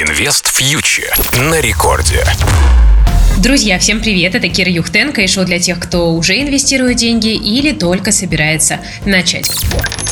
Инвест фьючер на рекорде. Друзья, всем привет! Это Кира Юхтенко и шоу для тех, кто уже инвестирует деньги или только собирается начать.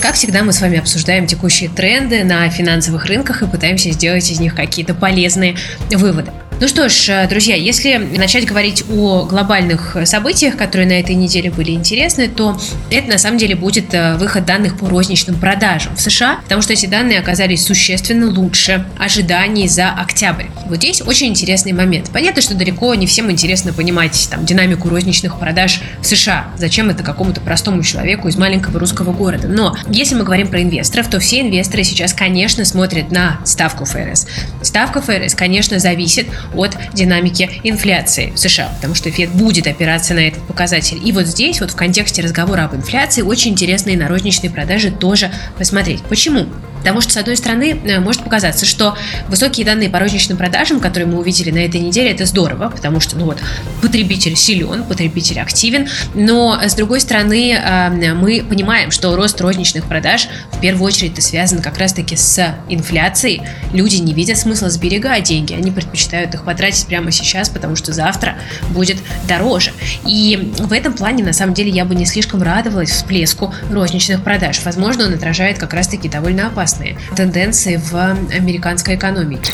Как всегда, мы с вами обсуждаем текущие тренды на финансовых рынках и пытаемся сделать из них какие-то полезные выводы. Ну что ж, э, друзья, если начать говорить о глобальных событиях, которые на этой неделе были интересны, то это на самом деле будет э, выход данных по розничным продажам в США, потому что эти данные оказались существенно лучше ожиданий за октябрь. Вот здесь очень интересный момент. Понятно, что далеко не всем интересно понимать там, динамику розничных продаж в США. Зачем это какому-то простому человеку из маленького русского города? Но если мы говорим про инвесторов, то все инвесторы сейчас, конечно, смотрят на ставку ФРС. Ставка ФРС, конечно, зависит от динамики инфляции в США, потому что Фед будет опираться на этот показатель. И вот здесь, вот в контексте разговора об инфляции, очень интересные розничные продажи тоже посмотреть. Почему? Потому что, с одной стороны, э, может показаться, что высокие данные по розничным продажам, которые мы увидели на этой неделе, это здорово, потому что, ну вот, потребитель силен, потребитель активен, но, с другой стороны, э, мы понимаем, что рост розничных продаж в первую очередь это связан как раз-таки с инфляцией. Люди не видят смысла сберегать деньги, они предпочитают их потратить прямо сейчас, потому что завтра будет дороже. И в этом плане, на самом деле, я бы не слишком радовалась всплеску розничных продаж. Возможно, он отражает как раз-таки довольно опасный интересные тенденции в американской экономике.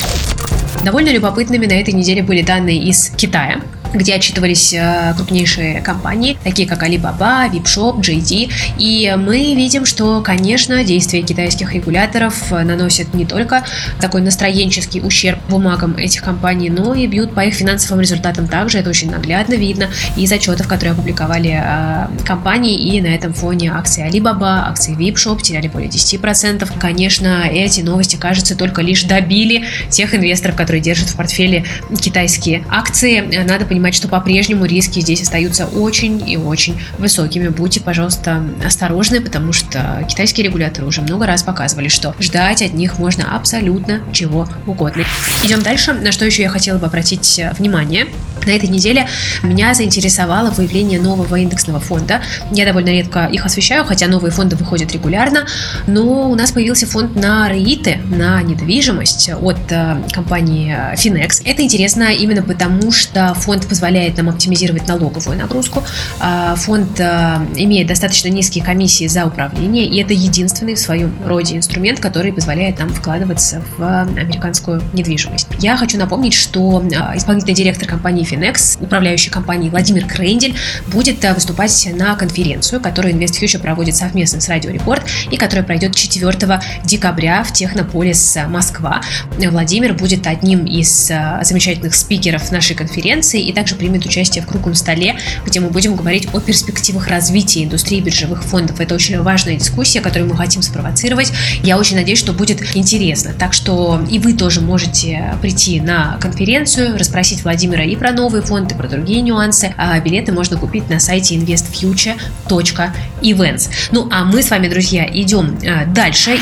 Довольно любопытными на этой неделе были данные из Китая где отчитывались э, крупнейшие компании, такие как Alibaba, Vipshop, JD. И мы видим, что, конечно, действия китайских регуляторов наносят не только такой настроенческий ущерб бумагам этих компаний, но и бьют по их финансовым результатам также. Это очень наглядно видно из отчетов, которые опубликовали э, компании. И на этом фоне акции Alibaba, акции Vipshop теряли более 10%. Конечно, эти новости, кажется, только лишь добили тех инвесторов, которые держат в портфеле китайские акции. Надо понимать, понимать, что по-прежнему риски здесь остаются очень и очень высокими. Будьте, пожалуйста, осторожны, потому что китайские регуляторы уже много раз показывали, что ждать от них можно абсолютно чего угодно. Идем дальше. На что еще я хотела бы обратить внимание. На этой неделе меня заинтересовало выявление нового индексного фонда. Я довольно редко их освещаю, хотя новые фонды выходят регулярно. Но у нас появился фонд на рейты, на недвижимость от э, компании Finex. Это интересно именно потому, что фонд позволяет нам оптимизировать налоговую нагрузку. А, фонд а, имеет достаточно низкие комиссии за управление, и это единственный в своем роде инструмент, который позволяет нам вкладываться в американскую недвижимость. Я хочу напомнить, что а, исполнительный директор компании Finex, управляющий компанией Владимир Крендель, будет выступать на конференцию, которую InvestFuture проводит совместно с Радио Рекорд и которая пройдет 4 декабря в Технополис Москва. Владимир будет одним из замечательных спикеров нашей конференции, и также примет участие в круглом столе, где мы будем говорить о перспективах развития индустрии биржевых фондов. Это очень важная дискуссия, которую мы хотим спровоцировать. Я очень надеюсь, что будет интересно. Так что и вы тоже можете прийти на конференцию, расспросить Владимира и про новые фонды, и про другие нюансы. А билеты можно купить на сайте investfuture.events. Ну, а мы с вами, друзья, идем а, дальше.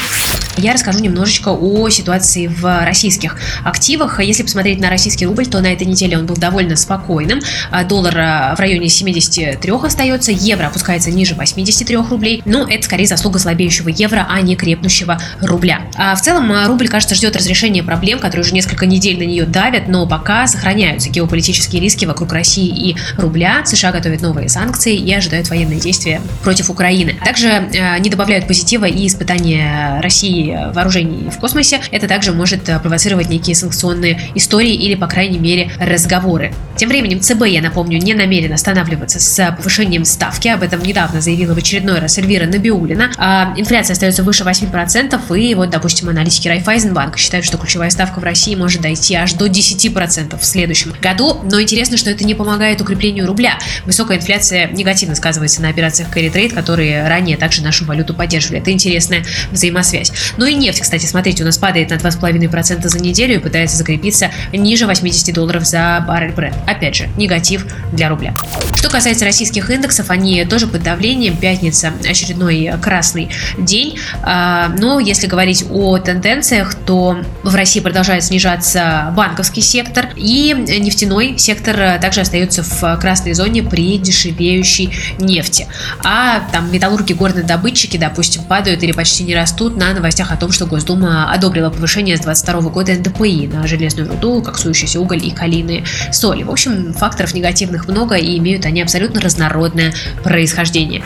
Я расскажу немножечко о ситуации в российских активах. Если посмотреть на российский рубль, то на этой неделе он был довольно спокойным. А, доллар а, в районе 73 остается, евро опускается ниже 83 рублей. Но это скорее заслуга слабеющего евро, а не крепнущего рубля. А в целом а, рубль, кажется, ждет разрешения проблем, которые уже несколько недель на нее давят, но пока сохраняются геополитические риски вокруг России и рубля. США готовят новые санкции и ожидают военные действия против Украины. Также не добавляют позитива и испытания России вооружений в космосе. Это также может провоцировать некие санкционные истории или, по крайней мере, разговоры. Тем временем ЦБ, я напомню, не намерен останавливаться с повышением ставки. Об этом недавно заявила в очередной раз Эльвира Набиулина. А инфляция остается выше 8%, и вот, допустим, аналитики Райфайзенбанка считают, что ключевая ставка в России может дойти аж до 10% в следующем году. Но интересно, что это не помогает укреплению рубля. Высокая инфляция негативно сказывается на операциях carry trade, которые ранее также нашу валюту поддерживали. Это интересная взаимосвязь. Ну и нефть, кстати, смотрите, у нас падает на 2,5% за неделю и пытается закрепиться ниже 80 долларов за баррель Brent опять же, негатив для рубля. Что касается российских индексов, они тоже под давлением. Пятница очередной красный день. А, но если говорить о тенденциях, то в России продолжает снижаться банковский сектор, и нефтяной сектор также остается в красной зоне при дешевеющей нефти. А там металлурги, горные добытчики, допустим, падают или почти не растут на новостях новостях о том, что Госдума одобрила повышение с 2022 года НДПИ на железную руду, коксующийся уголь и калийные соли. В общем, факторов негативных много и имеют они абсолютно разнородное происхождение.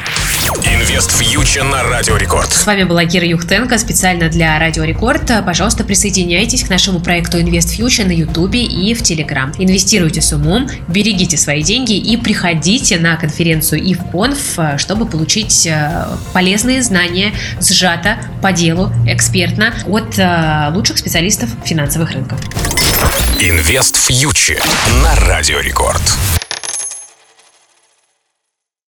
InvestFuture на Радио Рекорд. С вами была Кира Юхтенко специально для Радио Рекорд. Пожалуйста, присоединяйтесь к нашему проекту InvestFuture на Ютубе и в Телеграм. Инвестируйте с умом, берегите свои деньги и приходите на конференцию IFCONF, чтобы получить э, полезные знания сжато, по делу, экспертно от э, лучших специалистов финансовых рынков. Инвест фьючер на Радио Рекорд.